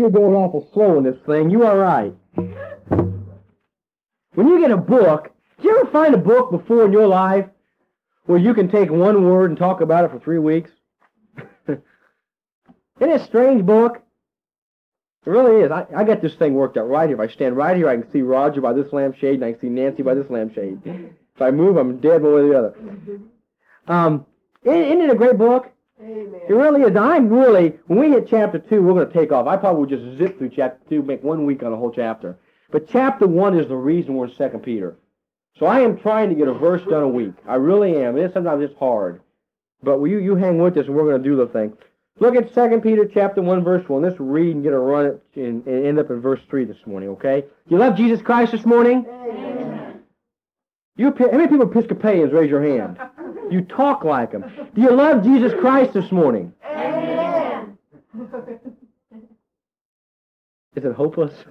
you're going awful slow in this thing. You all right? When you get a book, do you ever find a book before in your life where you can take one word and talk about it for three weeks? Isn't it a strange book? It really is. I, I got this thing worked out right here. If I stand right here, I can see Roger by this lampshade, and I can see Nancy by this lampshade. If I move, I'm dead one way or the other. Um, isn't it a great book? Amen. It really is. I'm really, when we hit chapter 2, we're going to take off. I probably will just zip through chapter 2, make one week on a whole chapter. But chapter 1 is the reason we're in 2 Peter. So I am trying to get a verse done a week. I really am. It is sometimes it's hard. But you, you hang with us and we're going to do the thing. Look at 2 Peter chapter 1, verse 1. Let's read and get a run at, and, and end up in verse 3 this morning, okay? You love Jesus Christ this morning? Amen. You, how many people are Episcopalians? Raise your hand. You talk like him. Do you love Jesus Christ this morning? Amen. Is it hopeless?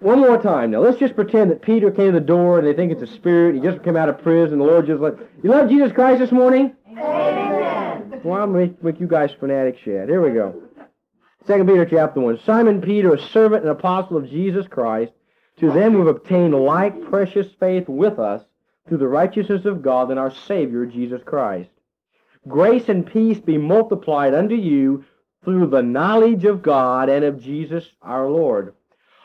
One more time now. Let's just pretend that Peter came to the door and they think it's a spirit. He just came out of prison. The Lord just like, you love Jesus Christ this morning? Amen. Well, I'm going to make you guys fanatics yet. Here we go. Second Peter chapter 1. Simon Peter, a servant and apostle of Jesus Christ, to them who have obtained like precious faith with us through the righteousness of God and our Savior Jesus Christ. Grace and peace be multiplied unto you through the knowledge of God and of Jesus our Lord,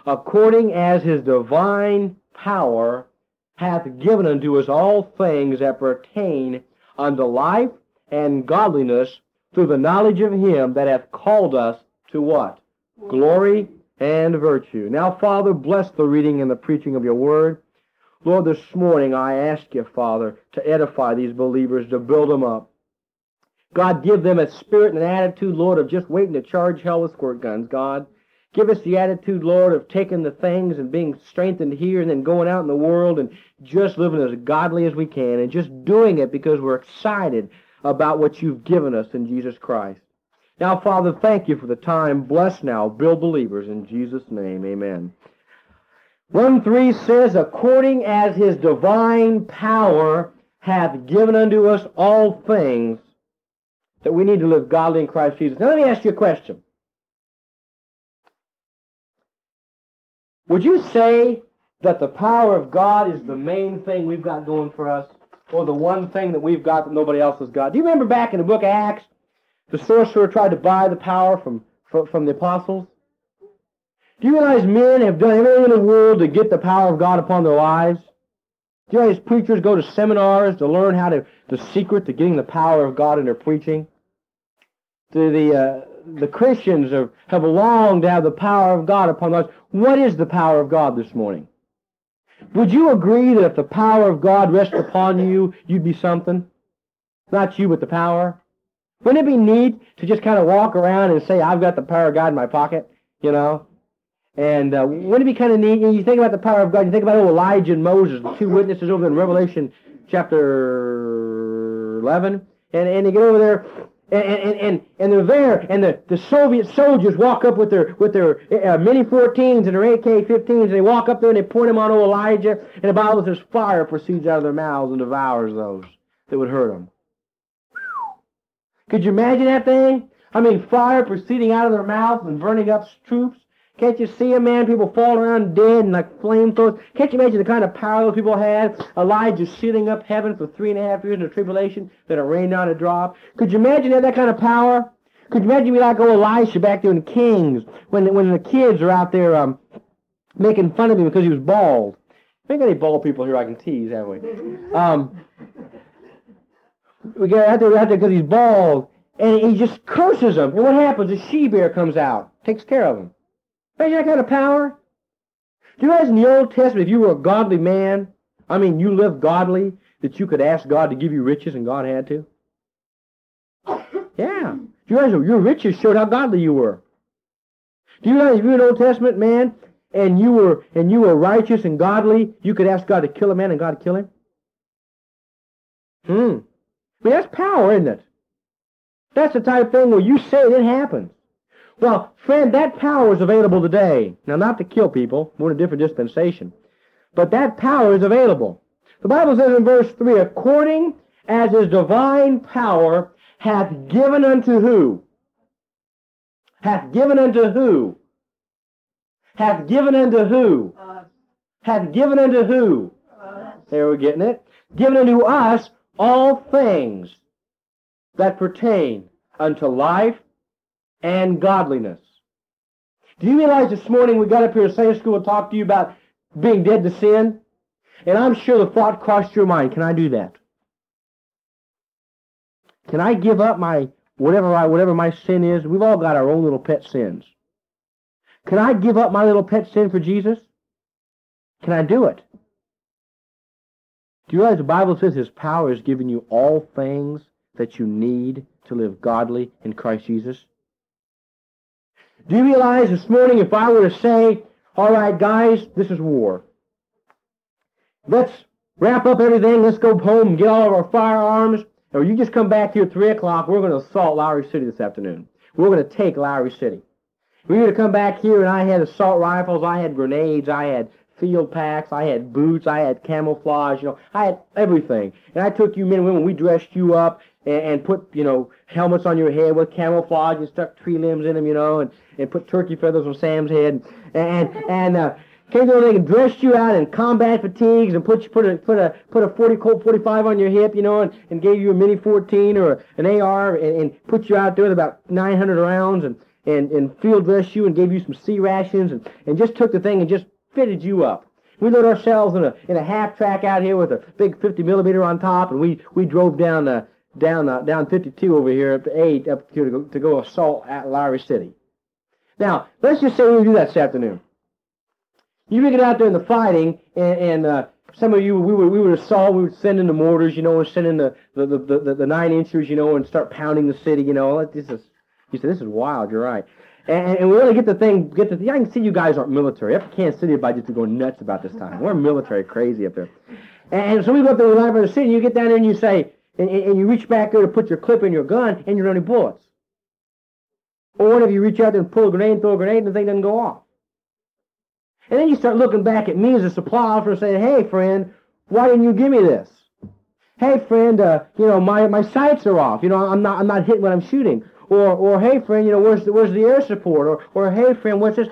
according as his divine power hath given unto us all things that pertain unto life and godliness through the knowledge of him that hath called us to what? Glory and virtue. Now, Father, bless the reading and the preaching of your word. Lord, this morning I ask you, Father, to edify these believers, to build them up. God, give them a spirit and an attitude, Lord, of just waiting to charge hell with squirt guns, God. Give us the attitude, Lord, of taking the things and being strengthened here and then going out in the world and just living as godly as we can and just doing it because we're excited about what you've given us in Jesus Christ. Now, Father, thank you for the time. Bless now. Build believers in Jesus' name. Amen. 1 3 says, According as his divine power hath given unto us all things that we need to live godly in Christ Jesus. Now, let me ask you a question. Would you say that the power of God is the main thing we've got going for us? Or the one thing that we've got that nobody else has got? Do you remember back in the book of Acts, the sorcerer tried to buy the power from, from, from the apostles? Do you realize men have done everything in the world to get the power of God upon their lives? Do you realize preachers go to seminars to learn how to, the secret to getting the power of God in their preaching? The, the, uh, the Christians have, have longed to have the power of God upon lives. What is the power of God this morning? Would you agree that if the power of God rested upon you, you'd be something? Not you, but the power? Wouldn't it be neat to just kind of walk around and say, I've got the power of God in my pocket, you know? And uh, wouldn't it be kind of neat? You think about the power of God. You think about oh, Elijah and Moses, the two witnesses over in Revelation chapter 11. And, and they get over there, and, and, and, and they're there, and the, the Soviet soldiers walk up with their with their uh, Mini 14s and their AK-15s, and they walk up there and they point them on old Elijah, and the Bible says fire proceeds out of their mouths and devours those that would hurt them. Could you imagine that thing? I mean, fire proceeding out of their mouths and burning up troops. Can't you see a man? People falling around dead and like flamethrowers. Can't you imagine the kind of power those people had? Elijah sealing up heaven for three and a half years in a tribulation, then it rained down a drop. Could you imagine that, that kind of power? Could you imagine me like old Elisha back there in Kings when when the kids are out there um, making fun of him because he was bald? Ain't got any bald people here I can tease, have we? Um, we get out there out there because he's bald, and he just curses them. And what happens? A she bear comes out, takes care of him. Imagine that kind of power. Do you in the Old Testament, if you were a godly man, I mean, you lived godly, that you could ask God to give you riches and God had to? Yeah. Do you realize your riches showed how godly you were? Do you realize if you were an Old Testament man and you were and you were righteous and godly, you could ask God to kill a man and God kill him? Hmm. I mean, that's power, isn't it? That's the type of thing where you say it, it happens. Well, friend, that power is available today. Now, not to kill people. We're in a different dispensation. But that power is available. The Bible says in verse 3, according as his divine power hath given unto who? Hath given unto who? Hath given unto who? Hath given unto who? There we're getting it. Given unto us all things that pertain unto life and godliness. Do you realize this morning we got up here at Sunday school and talked to you about being dead to sin? And I'm sure the thought crossed your mind, can I do that? Can I give up my whatever I whatever my sin is? We've all got our own little pet sins. Can I give up my little pet sin for Jesus? Can I do it? Do you realize the Bible says His power has given you all things that you need to live godly in Christ Jesus? Do you realize this morning if I were to say, all right, guys, this is war. Let's wrap up everything. Let's go home and get all of our firearms. Or you just come back here at 3 o'clock. We're going to assault Lowry City this afternoon. We're going to take Lowry City. We were to come back here and I had assault rifles. I had grenades. I had field packs. I had boots. I had camouflage. You know, I had everything. And I took you men and women. We dressed you up and, and put, you know, helmets on your head with camouflage and stuck tree limbs in them, you know, and, and put turkey feathers on Sam's head. And, and, uh, came to and dressed you out in combat fatigues and put you put a put a put a 40 Colt 45 on your hip, you know, and, and gave you a mini 14 or an AR and, and put you out there with about 900 rounds and and and field dressed you and gave you some C rations and and just took the thing and just fitted you up. We loaded ourselves in a in a half track out here with a big 50 millimeter on top, and we we drove down uh, down uh, down 52 over here up to eight up here to go, to go assault at Lowry City. Now let's just say we do that this afternoon. You would get out there in the fighting, and, and uh, some of you, we would, we would assault, we would send in the mortars, you know, and send in the, the, the, the, the nine inchers, you know, and start pounding the city, you know. This is, you said, this is wild, you're right. And, and we really get the thing, get the. I can see you guys aren't military. Up to Kansas City, about just to go nuts about this time. We're military crazy up there. And, so we go up there to the city, and you get down there and you say, and, and you reach back there to put your clip in your gun, and you're running bullets. Or what if you reach out there and pull a grenade throw a grenade and the thing doesn't go off? And then you start looking back at me as a supply officer and saying, hey, friend, why didn't you give me this? Hey, friend, uh, you know, my, my sights are off. You know, I'm not, I'm not hitting what I'm shooting. Or, or hey, friend, you know, where's the, where's the air support? Or, or hey, friend, what's this?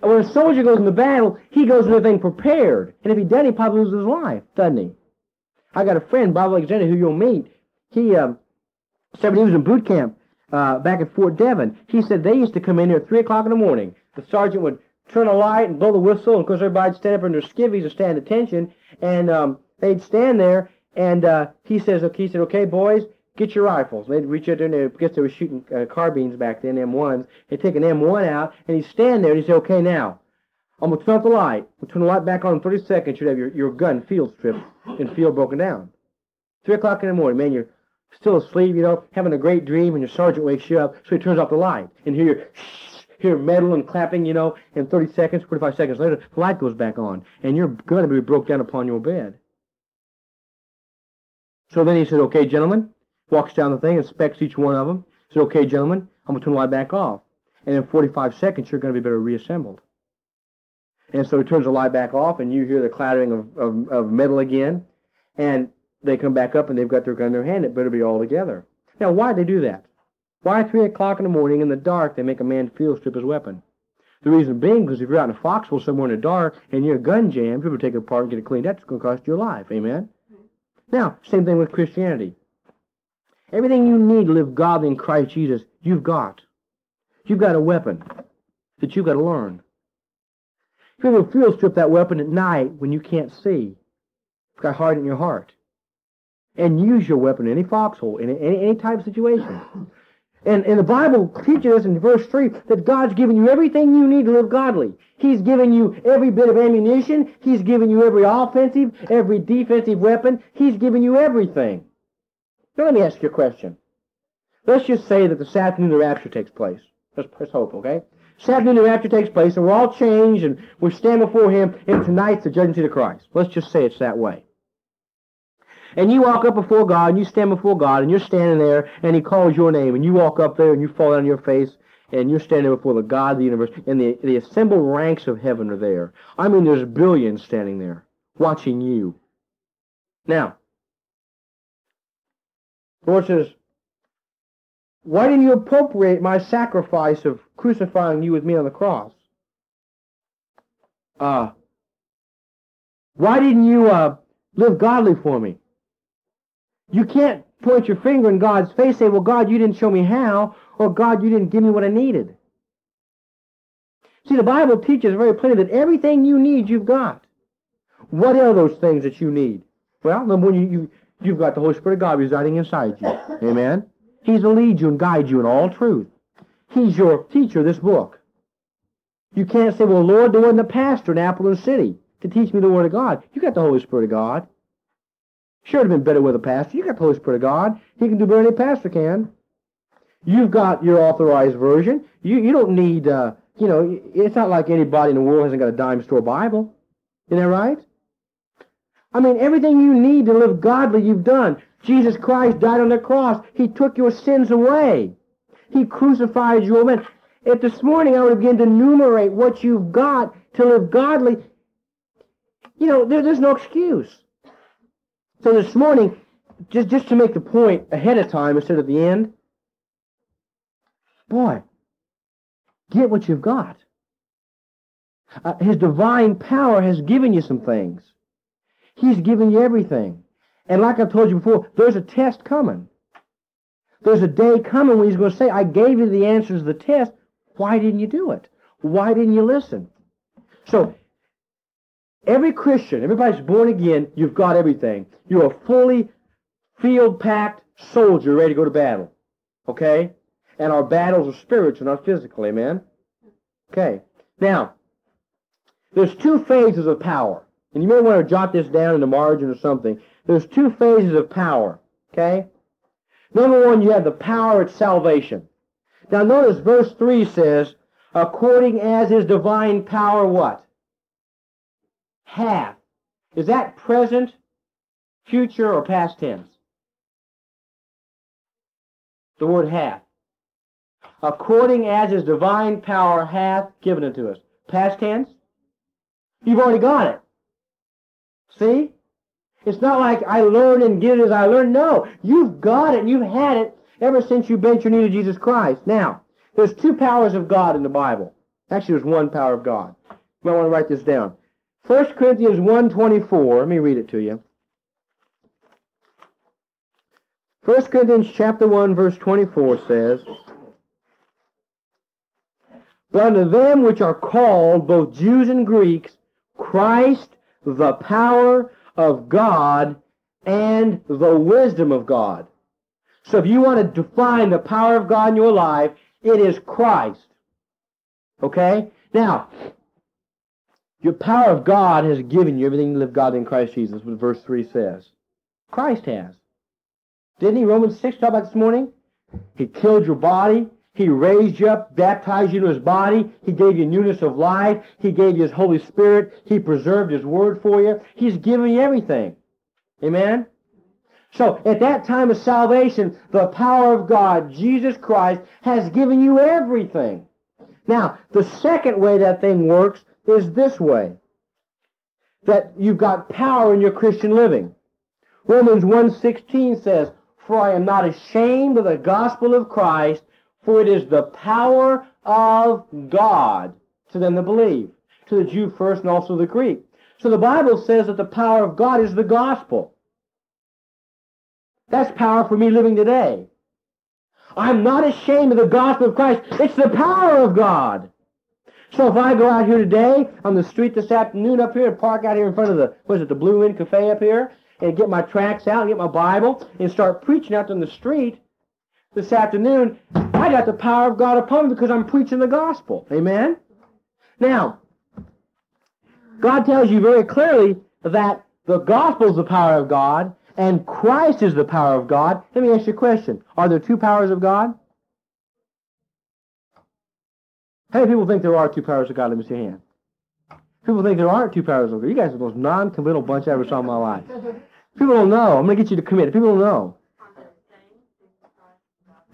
When a soldier goes into battle, he goes into everything prepared. And if he doesn't, he probably loses his life, doesn't he? I got a friend, Bob Alexander, who you'll meet. He, um, said when he was in boot camp uh, back at Fort Devens, he said they used to come in here at 3 o'clock in the morning. The sergeant would turn a light and blow the whistle, and of course everybody'd stand up in their skivvies and stand attention, and um, they'd stand there, and uh, he says, okay, he said, okay, boys, get your rifles. They'd reach out there, and guess they were shooting uh, carbines back then, M1s. They'd take an M1 out, and he'd stand there, and he'd say, okay, now, I'm going to turn off the light. We'll turn the light back on in 30 seconds. You'd have your, your gun field stripped and field broken down. 3 o'clock in the morning, man, you're still asleep, you know, having a great dream, and your sergeant wakes you up, so he turns off the light, and here you're hear metal and clapping, you know, and 30 seconds, 45 seconds later, the light goes back on, and you're going to be broke down upon your bed. So then he said, okay, gentlemen, walks down the thing, inspects each one of them, said, okay, gentlemen, I'm going to turn the light back off. And in 45 seconds, you're going to be better reassembled. And so he turns the light back off, and you hear the clattering of, of, of metal again, and they come back up, and they've got their gun in their hand. It better be all together. Now, why they do that? Why at 3 o'clock in the morning in the dark they make a man field strip his weapon? The reason being because if you're out in a foxhole somewhere in the dark and your gun you ever take it apart and get it cleaned, that's going to cost you your life. Amen? Now, same thing with Christianity. Everything you need to live godly in Christ Jesus, you've got. You've got a weapon that you've got to learn. If you ever field strip that weapon at night when you can't see, it's got hard in your heart. And use your weapon in any foxhole, in any, any type of situation. And, and the Bible teaches us in verse 3 that God's given you everything you need to live godly. He's given you every bit of ammunition. He's given you every offensive, every defensive weapon. He's given you everything. Now let me ask you a question. Let's just say that this afternoon the rapture takes place. Let's, let's hope, okay? This afternoon the rapture takes place and we're all changed and we stand before Him and tonight's the judgment seat of Christ. Let's just say it's that way. And you walk up before God, and you stand before God, and you're standing there, and He calls your name, and you walk up there, and you fall on your face, and you're standing before the God of the universe, and the, the assembled ranks of heaven are there. I mean, there's billions standing there, watching you. Now, the Lord says, why didn't you appropriate my sacrifice of crucifying you with me on the cross? Uh, why didn't you uh, live godly for me? You can't point your finger in God's face and say, well, God, you didn't show me how, or God, you didn't give me what I needed. See, the Bible teaches very plainly that everything you need, you've got. What are those things that you need? Well, number one, you, you, you've got the Holy Spirit of God residing inside you. Amen? He's to lead you and guide you in all truth. He's your teacher, this book. You can't say, well, Lord, there wasn't a pastor in Appleton City to teach me the Word of God. You got the Holy Spirit of God. Sure, it'd have been better with a pastor. You got the Holy Spirit of God. He can do better than a pastor can. You've got your authorized version. You you don't need, uh, you know, it's not like anybody in the world hasn't got a dime store Bible. Isn't that right? I mean, everything you need to live godly, you've done. Jesus Christ died on the cross. He took your sins away. He crucified your men. If this morning I would begin to enumerate what you've got to live godly, you know, there, there's no excuse. So this morning, just, just to make the point ahead of time instead of the end, boy, get what you've got. Uh, his divine power has given you some things. He's given you everything. And like I've told you before, there's a test coming. There's a day coming when he's going to say, I gave you the answers to the test. Why didn't you do it? Why didn't you listen? So, every Christian, everybody's born again, you've got everything. You're a fully field-packed soldier ready to go to battle. Okay? And our battles are spiritual, not physical. Amen? Okay. Now, there's two phases of power. And you may want to jot this down in the margin or something. There's two phases of power. Okay? Number one, you have the power of salvation. Now notice verse 3 says, according as his divine power what? Hath. Is that present, future, or past tense? The word hath. According as his divine power hath given it to us. Past tense? You've already got it. See? It's not like I learn and get it as I learn. No, you've got it. You've had it ever since you bent your knee to Jesus Christ. Now, there's two powers of God in the Bible. Actually, there's one power of God. You might want to write this down. 1 Corinthians 1.24. Let me read it to you. 1 Corinthians chapter 1, verse 24 says, But unto them which are called, both Jews and Greeks, Christ the power of God and the wisdom of God. So if you want to define the power of God in your life, it is Christ. Okay? Now, your power of God has given you everything to live God in Christ Jesus, what verse 3 says. Christ has. Didn't he? Romans 6 talk about this morning? He killed your body. He raised you up, baptized you into his body. He gave you newness of life. He gave you his Holy Spirit. He preserved his word for you. He's given you everything. Amen? So, at that time of salvation, the power of God, Jesus Christ, has given you everything. Now, the second way that thing works is this way. That you've got power in your Christian living. Romans 1.16 says, For I am not ashamed of the gospel of Christ, for it is the power of God to them that believe, to the Jew first and also the Greek. So the Bible says that the power of God is the gospel. That's power for me living today. I'm not ashamed of the gospel of Christ. It's the power of God. So if I go out here today on the street this afternoon up here and park out here in front of the, what is it, the Blue Inn Cafe up here, and get my tracts out and get my Bible and start preaching out on the street this afternoon, I got the power of God upon me because I'm preaching the gospel. Amen? Now, God tells you very clearly that the gospel is the power of God and Christ is the power of God. Let me ask you a question. Are there two powers of God? How many people think there are two powers of God? Let me see your hand. People think there aren't two powers of God. You guys are the most non-committal bunch I ever saw in my life. People don't know. I'm going to get you to commit. People don't know.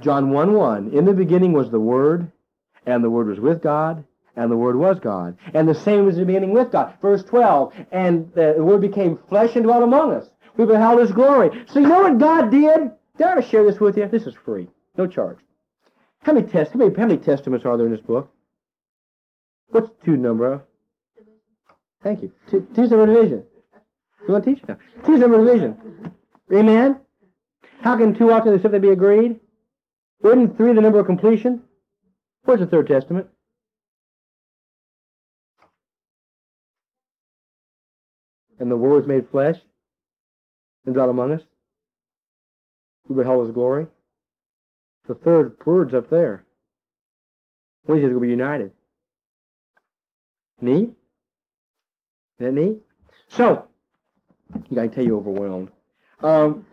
John 1 1. In the beginning was the Word, and the Word was with God, and the Word was God. And the same was the beginning with God. Verse 12. And the Word became flesh and dwelt among us. We beheld His glory. So you know what God did? I ever share this with you? This is free. No charge. How many test? How many, how many testaments are there in this book? What's two number of? Thank you. Two, two's number division. You want to teach now? Two's number division. Amen. How can two together except they be agreed? Isn't three the number of completion? Where's the third testament? And the Word was made flesh and dwelt among us. We beheld His glory. The third word's up there. When he says we'll be united. Isn't that neat? So, I can tell you overwhelmed. Um,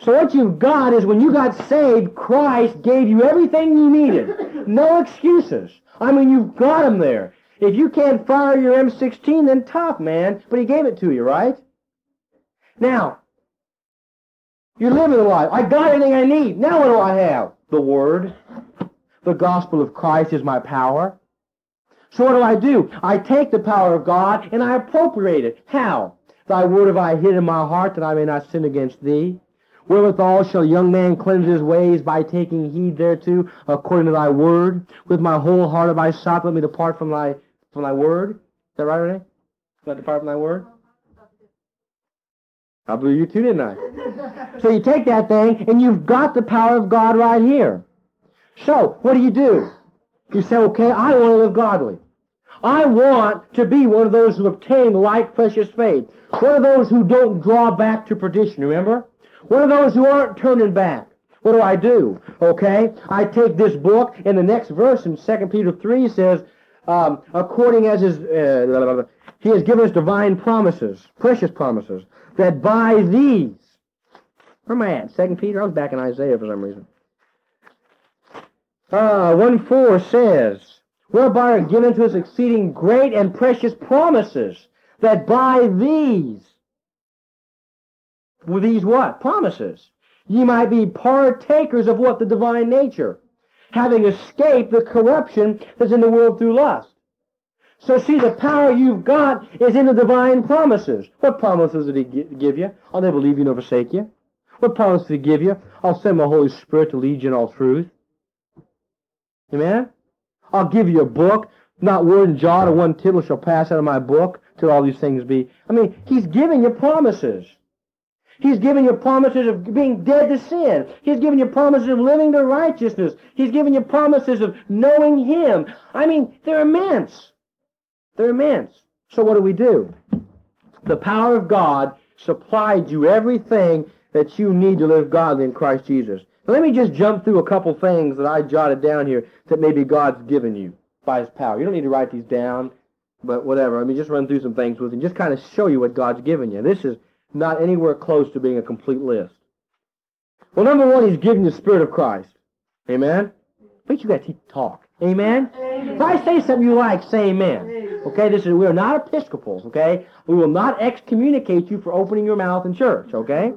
so what you've got is when you got saved, Christ gave you everything you needed. No excuses. I mean, you've got him there. If you can't fire your M16, then tough, man. But he gave it to you, right? Now, you're living the life. I got everything I need. Now what do I have? The Word. The gospel of Christ is my power. So what do I do? I take the power of God and I appropriate it. How? Thy word have I hid in my heart that I may not sin against thee. Wherewithal shall a young man cleanse his ways by taking heed thereto according to thy word. With my whole heart have I sought, let me depart from thy from thy word. Is that right, Renee? Let depart from thy word? I believe you too, didn't I? So you take that thing and you've got the power of God right here. So, what do you do? You say, okay, I want to live godly. I want to be one of those who obtain like precious faith. One of those who don't draw back to perdition, remember? One of those who aren't turning back. What do I do? Okay, I take this book, and the next verse in 2 Peter 3 says, um, according as his, uh, he has given us divine promises, precious promises, that by these, where am I at? 2 Peter? I was back in Isaiah for some reason. Uh, 1 4 says, whereby are given to us exceeding great and precious promises, that by these, with these what? Promises. Ye might be partakers of what? The divine nature. Having escaped the corruption that's in the world through lust. So see, the power you've got is in the divine promises. What promises did he give you? I'll never leave you nor forsake you. What promise did he give you? I'll send my Holy Spirit to lead you in all truth. Amen? I'll give you a book. Not word and jot or one tittle shall pass out of my book till all these things be. I mean, he's giving you promises. He's giving you promises of being dead to sin. He's giving you promises of living to righteousness. He's giving you promises of knowing Him. I mean, they're immense. They're immense. So what do we do? The power of God supplied you everything that you need to live godly in Christ Jesus. Let me just jump through a couple things that I jotted down here that maybe God's given you by His power. You don't need to write these down, but whatever. Let me just run through some things with you and just kind of show you what God's given you. This is not anywhere close to being a complete list. Well, number one, He's given you the Spirit of Christ. Amen? But you got to talk. Amen? Amen. If I say something you like, say amen. Okay, this is we are not Episcopals, okay? We will not excommunicate you for opening your mouth in church, okay?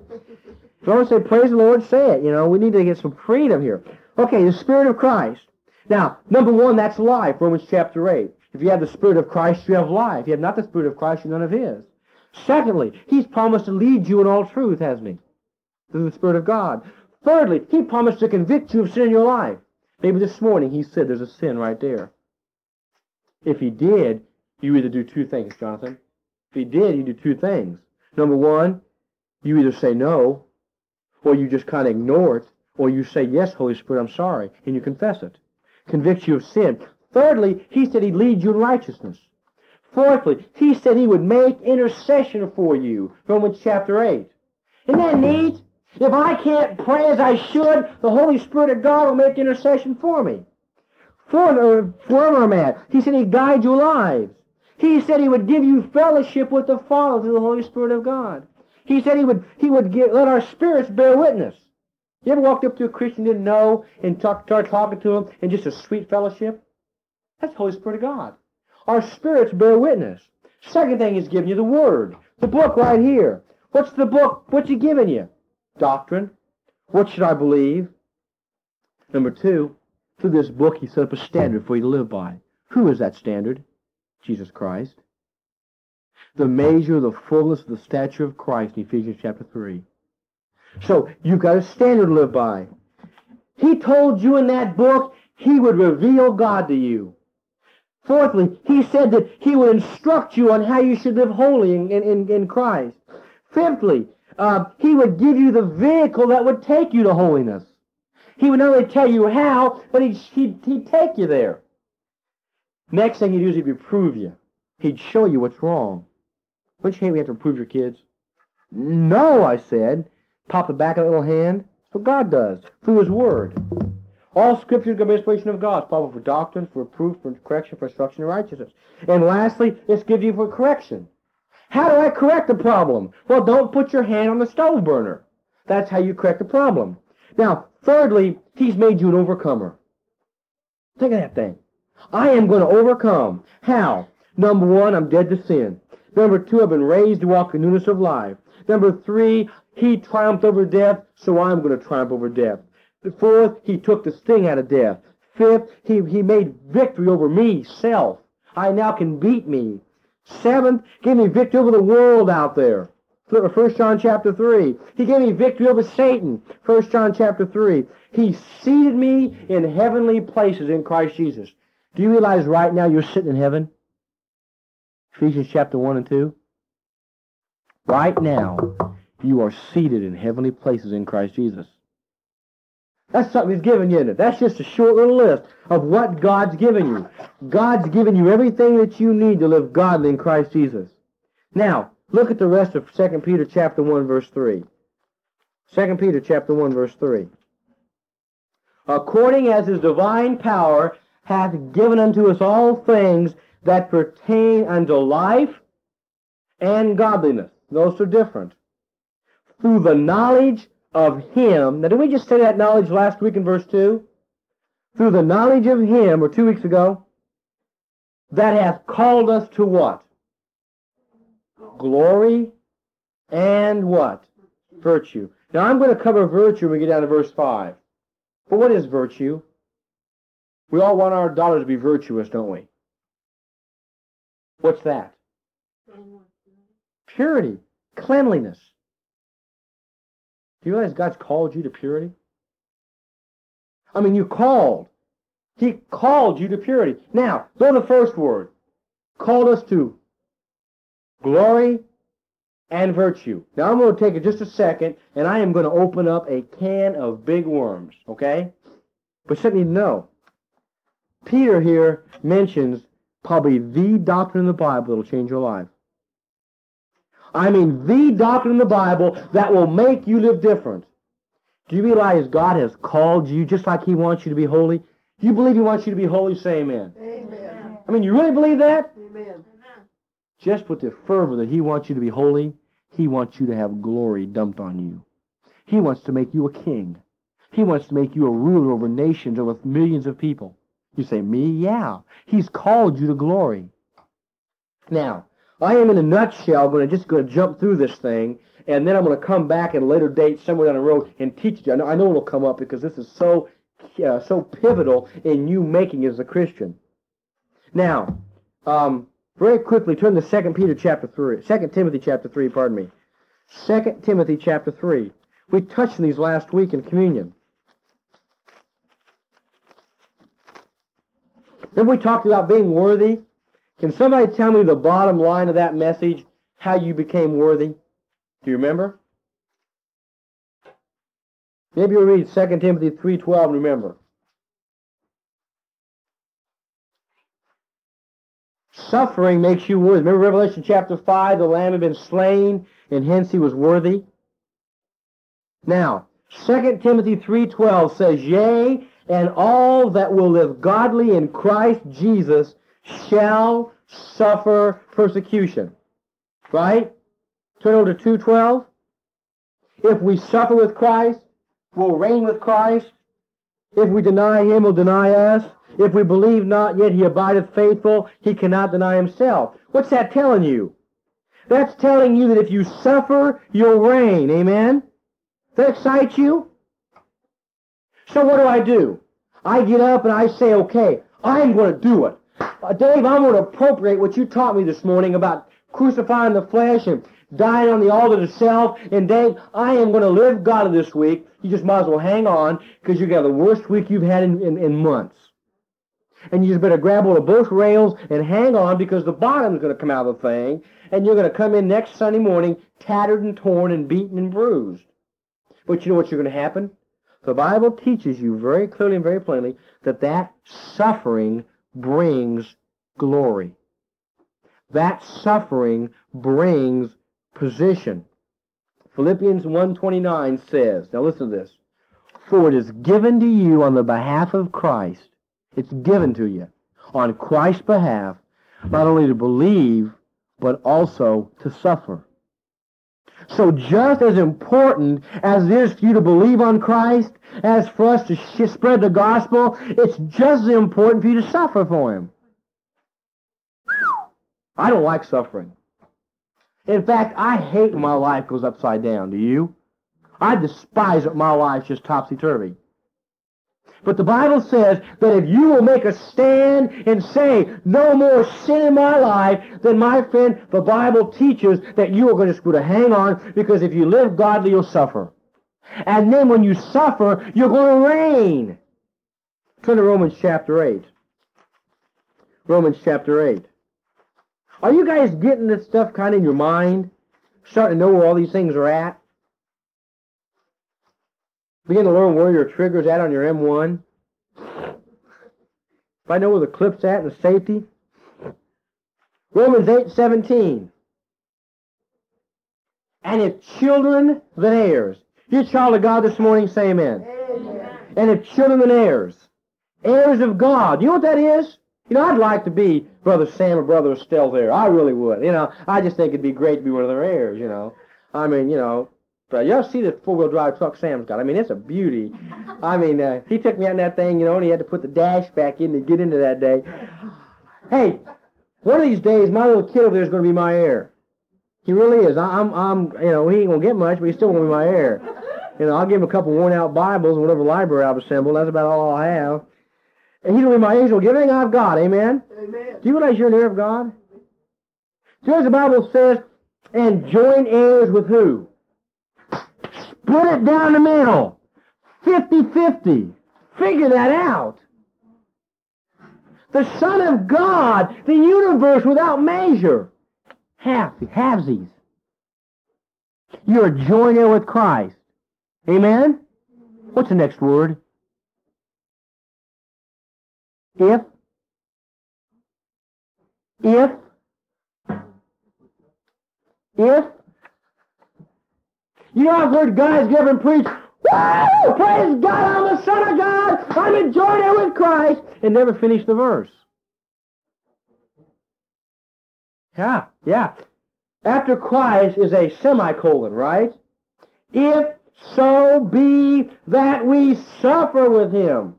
If you want to say praise the Lord, say it. You know, we need to get some freedom here. Okay, the Spirit of Christ. Now, number one, that's life, Romans chapter 8. If you have the Spirit of Christ, you have life. If you have not the Spirit of Christ, you're none of His. Secondly, He's promised to lead you in all truth, hasn't He? Through the Spirit of God. Thirdly, He promised to convict you of sin in your life. Maybe this morning He said there's a sin right there. If He did, you either do two things, Jonathan. If He did, you do two things. Number one, you either say no, or you just kind of ignore it, or you say, yes, Holy Spirit, I'm sorry, and you confess it. Convicts you of sin. Thirdly, he said he'd lead you in righteousness. Fourthly, he said he would make intercession for you. Romans chapter 8. Isn't that neat? If I can't pray as I should, the Holy Spirit of God will make intercession for me. For, wherever I'm he said he'd guide your lives. He said he would give you fellowship with the Father through the Holy Spirit of God. He said he would, he would get, let our spirits bear witness. You ever walked up to a Christian you didn't know and talk, start talking to him in just a sweet fellowship? That's the Holy Spirit of God. Our spirits bear witness. Second thing he's giving you the Word. The book right here. What's the book? What's he giving you? Doctrine. What should I believe? Number two, through this book he set up a standard for you to live by. Who is that standard? Jesus Christ. The measure, the fullness of the stature of Christ in Ephesians chapter 3. So you've got a standard to live by. He told you in that book he would reveal God to you. Fourthly, he said that he would instruct you on how you should live holy in, in, in Christ. Fifthly, uh, he would give you the vehicle that would take you to holiness. He would not only tell you how, but he'd, he'd, he'd take you there. Next thing he'd do is he'd reprove you. He'd show you what's wrong. Don't you hate we have to reprove your kids? No, I said. Pop the back of the little hand. That's what God does through his word. All scripture is the inspiration of God. It's for doctrine, for proof, for correction, for instruction in righteousness. And lastly, it's given you for correction. How do I correct the problem? Well, don't put your hand on the stove burner. That's how you correct the problem. Now, thirdly, he's made you an overcomer. Think of that thing. I am going to overcome. How? Number one, I'm dead to sin. Number two, I've been raised to walk in newness of life. Number three, he triumphed over death, so I'm going to triumph over death. Fourth, he took the sting out of death. Fifth, he, he made victory over me, self. I now can beat me. Seventh, gave me victory over the world out there. 1 John chapter 3. He gave me victory over Satan. 1 John chapter 3. He seated me in heavenly places in Christ Jesus. Do you realize right now you're sitting in heaven? Ephesians chapter 1 and 2. Right now, you are seated in heavenly places in Christ Jesus. That's something He's given you, it? That's just a short little list of what God's given you. God's given you everything that you need to live godly in Christ Jesus. Now, look at the rest of 2 Peter chapter 1, verse 3. 2 Peter chapter 1, verse 3. According as his divine power hath given unto us all things that pertain unto life and godliness. Those are different. Through the knowledge of him. Now, did we just say that knowledge last week in verse 2? Through the knowledge of him, or two weeks ago, that hath called us to what? Glory and what? Virtue. Now, I'm going to cover virtue when we get down to verse 5. But what is virtue? We all want our daughters to be virtuous, don't we? What's that? Purity, cleanliness. Do you realize God's called you to purity? I mean, you called. He called you to purity. Now, go to the first word. Called us to glory and virtue. Now, I'm going to take it just a second, and I am going to open up a can of big worms, okay? But you need to know. Peter here mentions probably the doctrine in the Bible that will change your life. I mean the doctrine in the Bible that will make you live different. Do you realize God has called you just like he wants you to be holy? Do you believe he wants you to be holy? Say amen. Amen. I mean, you really believe that? Amen. Just with the fervor that he wants you to be holy, he wants you to have glory dumped on you. He wants to make you a king. He wants to make you a ruler over nations, over millions of people. You say, me? Yeah. He's called you to glory. Now, I am in a nutshell going to just going to jump through this thing, and then I'm going to come back at a later date somewhere down the road and teach you. I know, I know it'll come up because this is so uh, so pivotal in you making as a Christian. Now, um, very quickly, turn to 2 Peter chapter 3, 2 Timothy chapter 3, pardon me. 2 Timothy chapter 3. We touched on these last week in communion. Then we talked about being worthy. Can somebody tell me the bottom line of that message, how you became worthy? Do you remember? Maybe you'll read 2 Timothy 3.12 remember. Suffering makes you worthy. Remember Revelation chapter 5, the Lamb had been slain, and hence he was worthy? Now, 2 Timothy 3.12 says, Yea, and all that will live godly in Christ Jesus shall suffer persecution. Right? Turn over to 2.12. If we suffer with Christ, we'll reign with Christ. If we deny him, he'll deny us. If we believe not, yet he abideth faithful, he cannot deny himself. What's that telling you? That's telling you that if you suffer, you'll reign. Amen? That excites you? So what do I do? I get up and I say, okay, I'm going to do it. Uh, Dave, I'm going to appropriate what you taught me this morning about crucifying the flesh and dying on the altar to self, and Dave, I am going to live godly this week, you just might as well hang on because you're going to have the worst week you've had in, in, in months. And you just better grab hold of both rails and hang on because the bottom's going to come out of the thing, and you're going to come in next Sunday morning tattered and torn and beaten and bruised. But you know what's going to happen? The Bible teaches you very clearly and very plainly that that suffering brings glory. That suffering brings position. Philippians 1.29 says, now listen to this, For it is given to you on the behalf of Christ, it's given to you on Christ's behalf, not only to believe, but also to suffer. So just as important as it is for you to believe on Christ, as for us to sh- spread the gospel, it's just as important for you to suffer for Him. I don't like suffering. In fact, I hate when my life goes upside down. Do you? I despise it when my life's just topsy-turvy. But the Bible says that if you will make a stand and say, no more sin in my life, then my friend, the Bible teaches that you are going to, to hang on because if you live godly, you'll suffer. And then when you suffer, you're going to reign. Turn to Romans chapter 8. Romans chapter 8. Are you guys getting this stuff kind of in your mind? Starting to know where all these things are at? Begin to learn where your trigger's at on your M1. If I know where the clip's at and the safety. Romans 8, 17. And if children, then heirs. you're child of God this morning, say amen. Amen. And if children, then heirs. Heirs of God. You know what that is? You know, I'd like to be Brother Sam or Brother Estelle there. I really would. You know, I just think it'd be great to be one of their heirs, you know. I mean, you know, but y'all see the four-wheel drive truck Sam's got. I mean, it's a beauty. I mean, uh, he took me out in that thing, you know, and he had to put the dash back in to get into that day. Hey, one of these days, my little kid over there is going to be my heir. He really is. I, I'm, I'm, you know, he ain't going to get much, but he's still going to be my heir. You know, I'll give him a couple worn-out Bibles and whatever library I've assembled. That's about all I'll have. And he's going to be my angel. Give everything I've got. Amen? Amen. Do you realize you're an heir of God? So as the Bible says, and join heirs with who? Split it down the middle. 50-50. Figure that out. The Son of God, the universe without measure. Half, halvesies. You're joining with Christ. Amen? What's the next word? If. If. If. You know, I've heard guys give and preach, Woo! Praise God, I'm the Son of God. I'm joint heir with Christ. And never finish the verse. Yeah, yeah. After Christ is a semicolon, right? If so be that we suffer with him,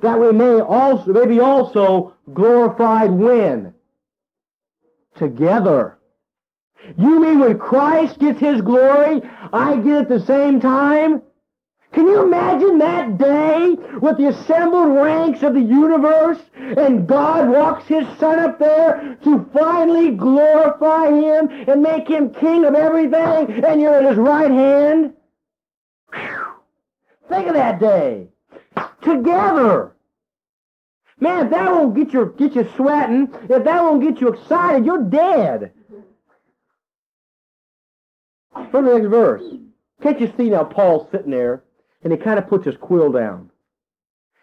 that we may also may be also glorified when? Together. You mean when Christ gets his glory, I get it at the same time? Can you imagine that day with the assembled ranks of the universe and God walks his son up there to finally glorify him and make him king of everything and you're at his right hand? Whew. Think of that day. Together. Man, if that won't get you, get you sweating, if that won't get you excited, you're dead. From the next verse. Can't you see now Paul's sitting there and he kind of puts his quill down.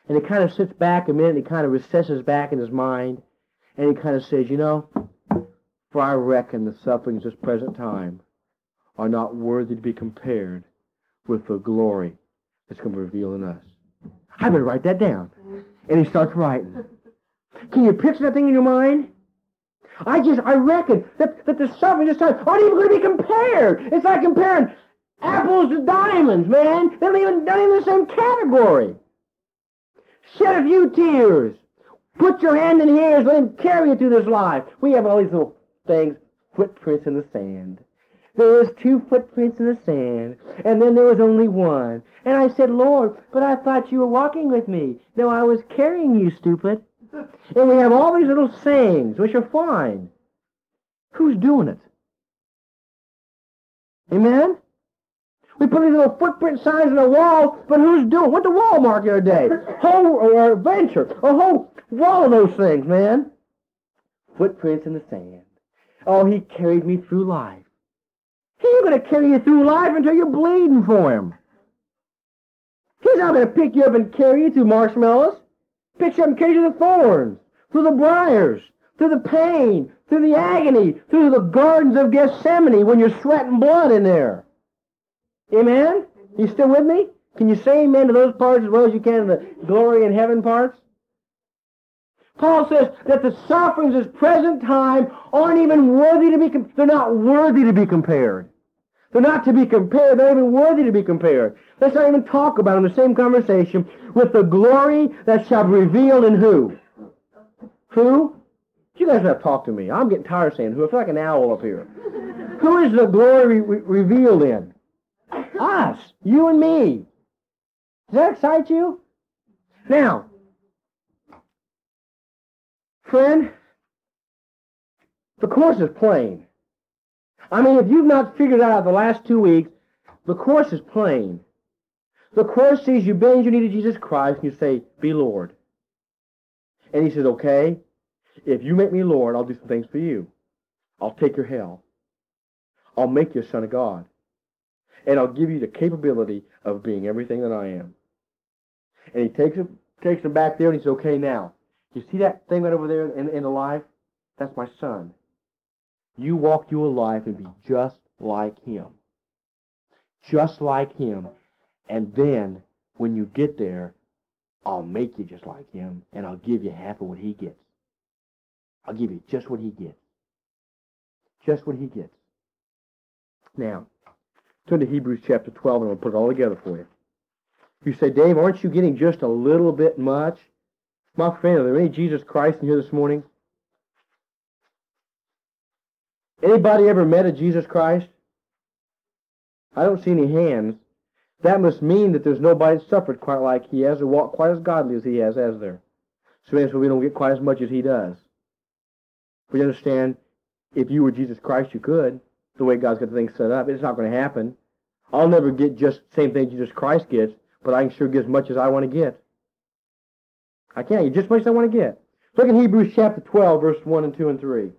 And he kind of sits back a minute and he kind of recesses back in his mind and he kind of says, you know, for I reckon the sufferings of this present time are not worthy to be compared with the glory that's going to be revealed in us. I better write that down. And he starts writing. Can you picture that thing in your mind? I just, I reckon that, that the sufferings of this time aren't even going to be compared. It's like comparing apples to diamonds, man. They're not even, not even in the same category. Shed a few tears. Put your hand in his. Let him carry you through this life. We have all these little things, footprints in the sand. There was two footprints in the sand, and then there was only one. And I said, Lord, but I thought you were walking with me. No, I was carrying you, stupid. And we have all these little sayings, which are fine. Who's doing it? Amen? We put these little footprint signs on the wall, but who's doing? Went to Walmart the other day. Whole or Venture, a whole wall of those things, man. Footprints in the sand. Oh, he carried me through life. He ain't to carry you through life until you're bleeding for him. He's not to pick you up and carry you through marshmallows. You up and through the thorns, through the briars, through the pain, through the agony, through the gardens of Gethsemane when you're sweating blood in there. Amen? You still with me? Can you say amen to those parts as well as you can to the glory in heaven parts? Paul says that the sufferings of this present time aren't even worthy to be, they're not worthy to be compared. They're not to be compared. They're even worthy to be compared. Let's not even talk about them in the same conversation with the glory that shall be revealed in who? Who? You guys have talk to me. I'm getting tired of saying who. I feel like an owl up here. who is the glory re- revealed in? Us. You and me. Does that excite you? Now, friend, the course is plain. I mean, if you've not figured out the last two weeks, the course is plain. The course says you bend your knee to Jesus Christ and you say, Be Lord. And he says, Okay, if you make me Lord, I'll do some things for you. I'll take your hell. I'll make you a son of God. And I'll give you the capability of being everything that I am. And he takes him, takes him back there and he says, Okay, now, you see that thing right over there in, in the life? That's my son. You walk your life and be just like him. Just like him. And then, when you get there, I'll make you just like him, and I'll give you half of what he gets. I'll give you just what he gets. Just what he gets. Now, turn to Hebrews chapter 12, and I'll put it all together for you. You say, Dave, aren't you getting just a little bit much? My friend, are there any Jesus Christ in here this morning? Anybody ever met a Jesus Christ? I don't see any hands. That must mean that there's nobody suffered quite like he has or walked quite as godly as he has, has there? So that's why we don't get quite as much as he does. But you understand, if you were Jesus Christ, you could. The way God's got things set up, it's not going to happen. I'll never get just the same thing Jesus Christ gets, but I can sure get as much as I want to get. I can't get just as much as I want to get. Look at Hebrews chapter 12, verse 1 and 2 and 3.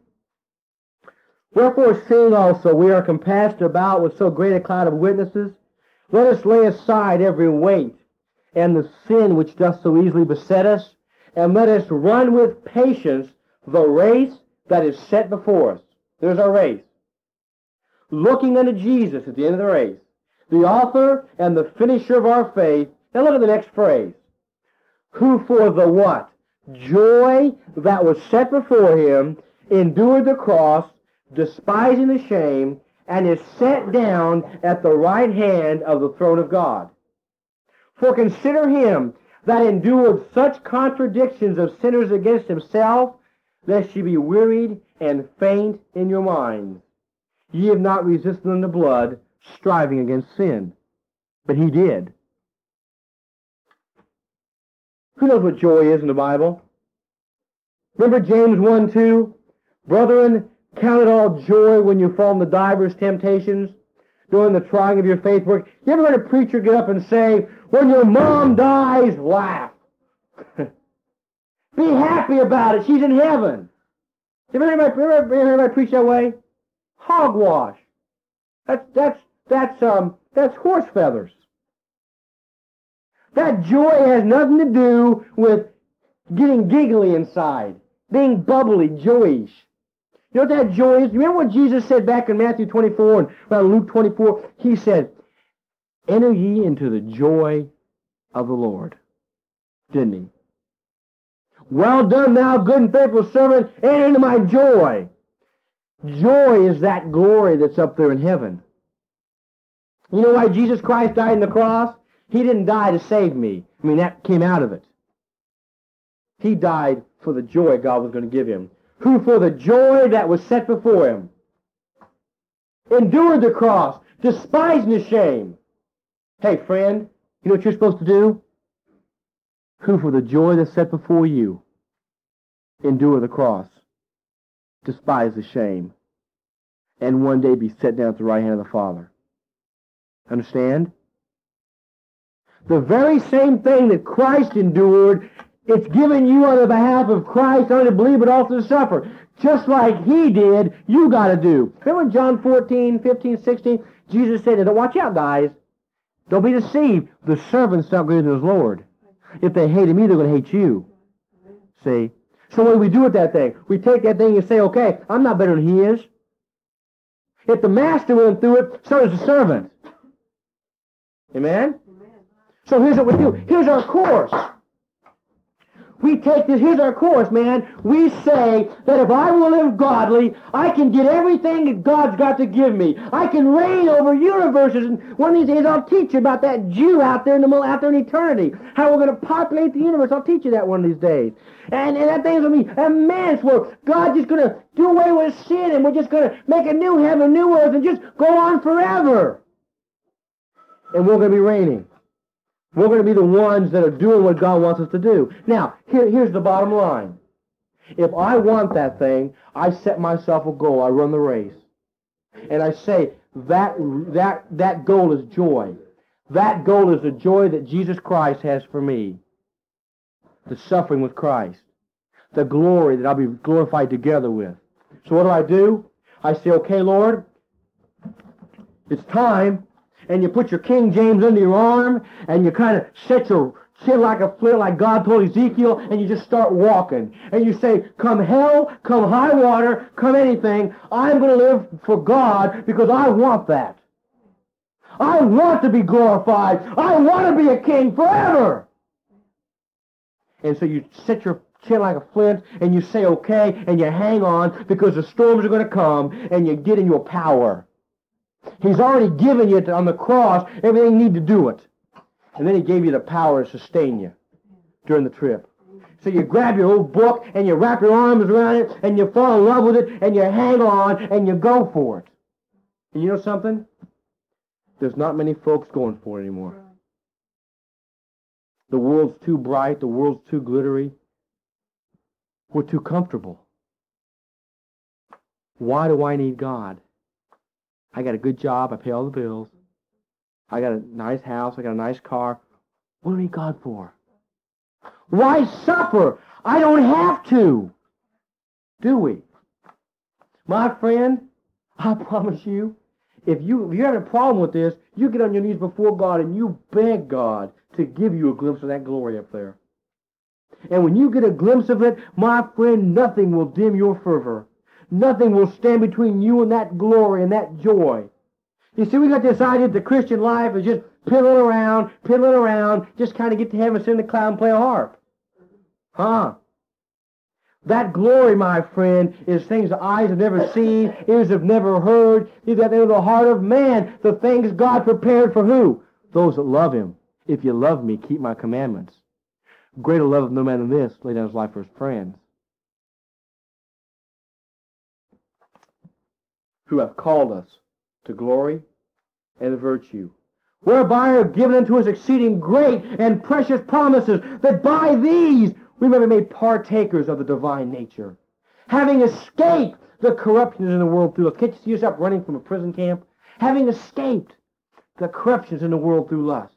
Wherefore, seeing also we are compassed about with so great a cloud of witnesses, let us lay aside every weight and the sin which doth so easily beset us, and let us run with patience the race that is set before us. There's our race. Looking unto Jesus at the end of the race, the author and the finisher of our faith. Now look at the next phrase. Who for the what? Joy that was set before him endured the cross, despising the shame, and is set down at the right hand of the throne of God. For consider him that endured such contradictions of sinners against himself, lest ye be wearied and faint in your minds. Ye have not resisted unto blood, striving against sin. But he did. Who knows what joy is in the Bible? Remember James 1 2? Brethren, count it all joy when you fall into divers temptations during the trying of your faith work. You ever heard a preacher get up and say, when your mom dies, laugh. Be happy about it. She's in heaven. You ever heard anybody, anybody preach that way? Hogwash. That's, that's, that's, um, that's horse feathers. That joy has nothing to do with getting giggly inside, being bubbly, joyish. You know what that joy is? You Remember what Jesus said back in Matthew 24 and well, Luke 24? He said, Enter ye into the joy of the Lord. Didn't he? Well done, thou good and faithful servant, enter into my joy. Joy is that glory that's up there in heaven. You know why Jesus Christ died on the cross? He didn't die to save me. I mean, that came out of it. He died for the joy God was going to give him. Who for the joy that was set before him endured the cross, despising the shame. Hey, friend, you know what you're supposed to do? Who for the joy that's set before you endure the cross, despise the shame, and one day be set down at the right hand of the Father. Understand? The very same thing that Christ endured, it's given you on the behalf of Christ only to believe but also to suffer. Just like he did, you got to do. Remember in John 14, 15, 16, Jesus said, and watch out, guys. Don't be deceived. The servant's not greater than his Lord. If they hate me, they're going to hate you. See? So what do we do with that thing? We take that thing and say, okay, I'm not better than he is. If the master went through it, so does the servant. Amen? So here's what we do. Here's our course. We take this, here's our course, man. We say that if I will live godly, I can get everything that God's got to give me. I can reign over universes. And one of these days I'll teach you about that Jew out there in the middle, out there in eternity. How we're going to populate the universe. I'll teach you that one of these days. And, and that thing's going to be immense where God's just going to do away with sin and we're just going to make a new heaven, a new earth, and just go on forever. And we're going to be reigning. We're going to be the ones that are doing what God wants us to do. Now, here, here's the bottom line. If I want that thing, I set myself a goal. I run the race. And I say, that, that, that goal is joy. That goal is the joy that Jesus Christ has for me. The suffering with Christ. The glory that I'll be glorified together with. So what do I do? I say, okay, Lord, it's time and you put your King James under your arm, and you kind of set your chin like a flint, like God told Ezekiel, and you just start walking. And you say, come hell, come high water, come anything, I'm going to live for God because I want that. I want to be glorified. I want to be a king forever. And so you set your chin like a flint, and you say, okay, and you hang on because the storms are going to come, and you get in your power. He's already given you on the cross everything you need to do it. And then he gave you the power to sustain you during the trip. So you grab your old book and you wrap your arms around it and you fall in love with it and you hang on and you go for it. And you know something? There's not many folks going for it anymore. The world's too bright. The world's too glittery. We're too comfortable. Why do I need God? I got a good job. I pay all the bills. I got a nice house. I got a nice car. What do we need God for? Why suffer? I don't have to. Do we? My friend, I promise you, if you if you have a problem with this, you get on your knees before God and you beg God to give you a glimpse of that glory up there. And when you get a glimpse of it, my friend, nothing will dim your fervor. Nothing will stand between you and that glory and that joy. You see, we got this idea that the Christian life is just piddling around, piddling around, just kind of get to heaven, sit in the cloud, and play a harp. Huh? That glory, my friend, is things the eyes have never seen, ears have never heard. In the heart of man. The things God prepared for who? Those that love him. If you love me, keep my commandments. Greater love of no man than this, lay down his life for his friends. Who have called us to glory and virtue, whereby are given unto us exceeding great and precious promises, that by these we may be made partakers of the divine nature, having escaped the corruptions in the world through lust. Can't you see yourself running from a prison camp? Having escaped the corruptions in the world through lust.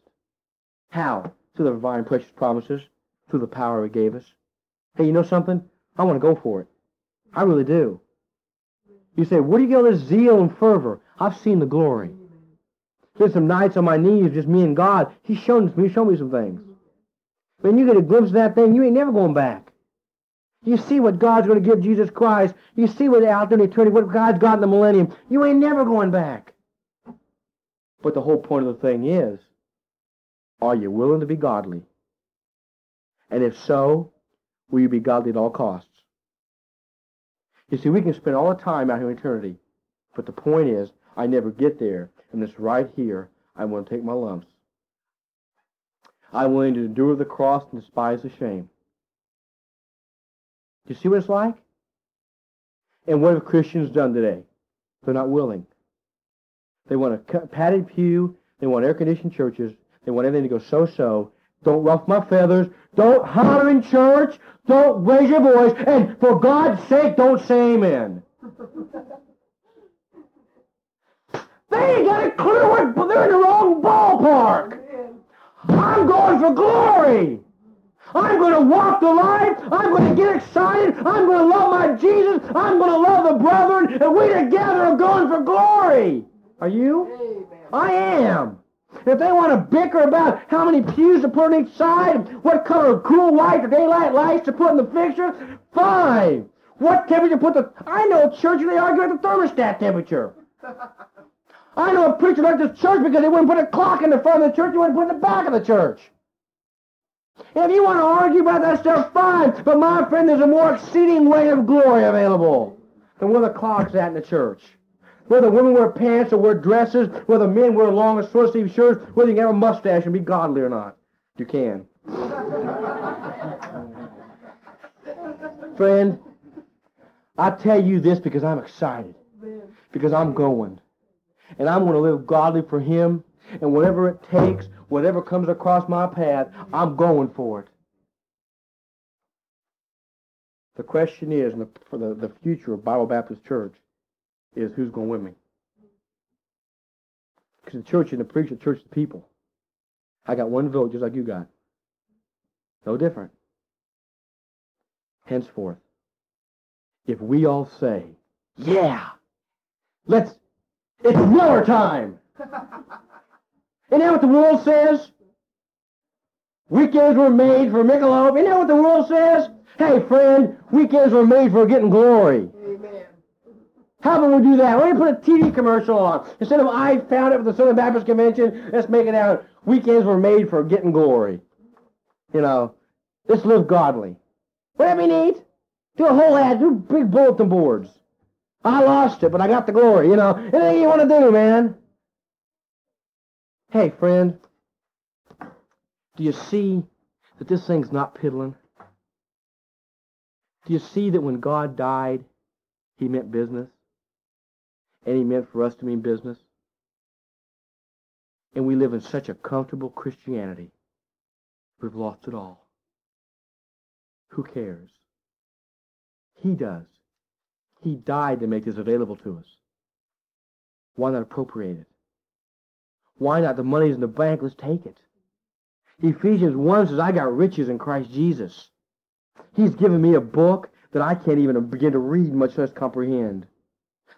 How? Through the divine precious promises, through the power he gave us. Hey, you know something? I want to go for it. I really do. You say, where do you get all this zeal and fervor? I've seen the glory. There's some nights on my knees, just me and God. He's shown me, shown me some things. When you get a glimpse of that thing, you ain't never going back. You see what God's going to give Jesus Christ. You see what out there in eternity, what God's got in the millennium. You ain't never going back. But the whole point of the thing is, are you willing to be godly? And if so, will you be godly at all costs? You see, we can spend all the time out here in eternity, but the point is, I never get there, and this right here, I want to take my lumps. I'm willing to endure the cross and despise the shame. Do you see what it's like? And what have Christians done today? They're not willing. They want a padded pew. They want air-conditioned churches. They want everything to go so-so. Don't ruff my feathers. Don't holler in church. Don't raise your voice. And for God's sake, don't say amen. They ain't got a clue what, they're in the wrong ballpark. I'm going for glory. I'm going to walk the line. I'm going to get excited. I'm going to love my Jesus. I'm going to love the brethren. And we together are going for glory. Are you? Amen. I am. If they want to bicker about how many pews to put on each side, what color of cool white or daylight lights to put in the fixture, fine. What temperature to put the... I know a church they argue at the thermostat temperature. I know a preacher left this church because they wouldn't put a clock in the front of the church, they wouldn't put in the back of the church. If you want to argue about that stuff, fine. But my friend, there's a more exceeding weight of glory available than where the clock's at in the church. Whether women wear pants or wear dresses, whether men wear long or short sleeve shirts, whether you have a mustache and be godly or not. You can. Friend, I tell you this because I'm excited. Because I'm going. And I'm going to live godly for Him. And whatever it takes, whatever comes across my path, I'm going for it. The question is, for the, the future of Bible Baptist Church, is who's going with me? Because the church and the preacher, the church is the people. I got one vote just like you got. No different. Henceforth, if we all say, yeah, let's, it's war time. Isn't that what the world says? Weekends were made for Michelob. Isn't that what the world says? Hey, friend, weekends were made for getting glory. How about we do that? Let me put a TV commercial on. Instead of I found it with the Southern Baptist Convention, let's make it out. Weekends were made for getting glory. You know, let's live godly. Wouldn't that be? Do a whole ad, do big bulletin boards. I lost it, but I got the glory, you know. Anything you want to do, man. Hey, friend, do you see that this thing's not piddling? Do you see that when God died, he meant business? And he meant for us to mean business? And we live in such a comfortable Christianity. We've lost it all. Who cares? He does. He died to make this available to us. Why not appropriate it? Why not? The money's in the bank. Let's take it. Ephesians 1 says, I got riches in Christ Jesus. He's given me a book that I can't even begin to read, much less comprehend.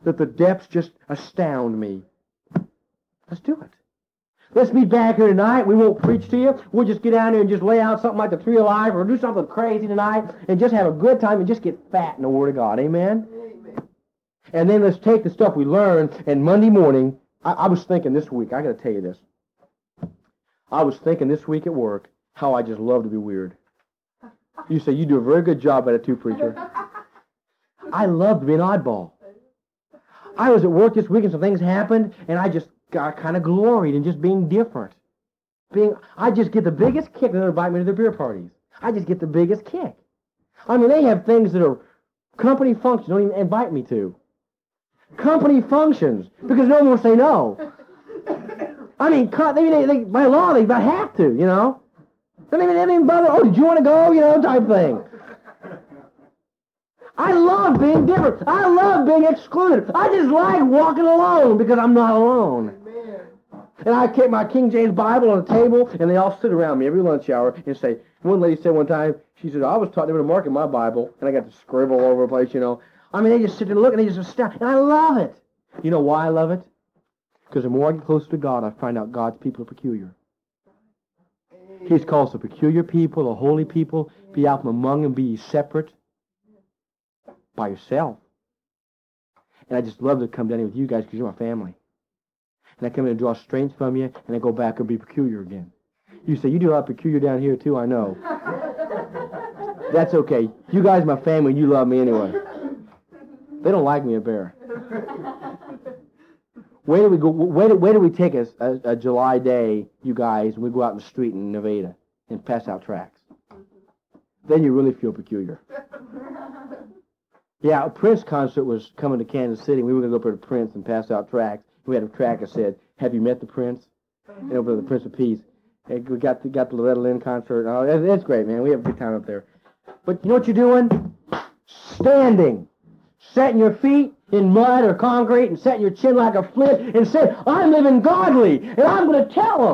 That the depths just astound me. Let's do it. Let's be back here tonight. We won't preach to you. We'll just get down here and just lay out something like the Tree of Life or do something crazy tonight and just have a good time and just get fat in the Word of God. Amen? Amen. And then let's take the stuff we learned and Monday morning, I, I was thinking this week, I got to tell you this. I was thinking this week at work how I just love to be weird. You say you do a very good job at it too, preacher. I love to be an oddball. I was at work this week and some things happened, and I just got kind of gloried in just being different. Being, I just get the biggest kick when they invite me to their beer parties. I just get the biggest kick. I mean, they have things that are company functions don't even invite me to. Company functions because no one will say no. I mean, they, they, they, by law they about have to, you know. They don't even, they don't even bother. Oh, did you want to go? You know, type thing. I love being different. I love being excluded. I just like walking alone because I'm not alone. Amen. And I keep my King James Bible on the table, and they all sit around me every lunch hour and say, one lady said one time, she said, I was taught never to mark in my Bible, and I got to scribble all over the place, you know. I mean, they just sit there and look, and they just astound. And I love it. You know why I love it? Because the more I get closer to God, I find out God's people are peculiar. He's called the peculiar people, the holy people. Be out from among them, be separate by yourself. And I just love to come down here with you guys because you're my family. And I come in and draw strength from you, and I go back and be peculiar again. You say, you do a lot of peculiar down here too, I know. That's okay. You guys are my family, you love me anyway. They don't like me a bear. Where do we go? Where do, where do we take a, a, a July day, you guys, and we go out in the street in Nevada and pass out tracts? Then you really feel peculiar. Yeah, a Prince concert was coming to Kansas City. We were going to go up to Prince and pass out tracts. We had a track that said, "Have you met the Prince?" Mm-hmm. And over the Prince of Peace. And we got the, got the Loretta Lynn concert. Oh, it's great, man. We have a good time up there. But you know what you're doing? Standing. setting your feet in mud or concrete and setting your chin like a flint and saying, I'm living godly and I'm going to tell them.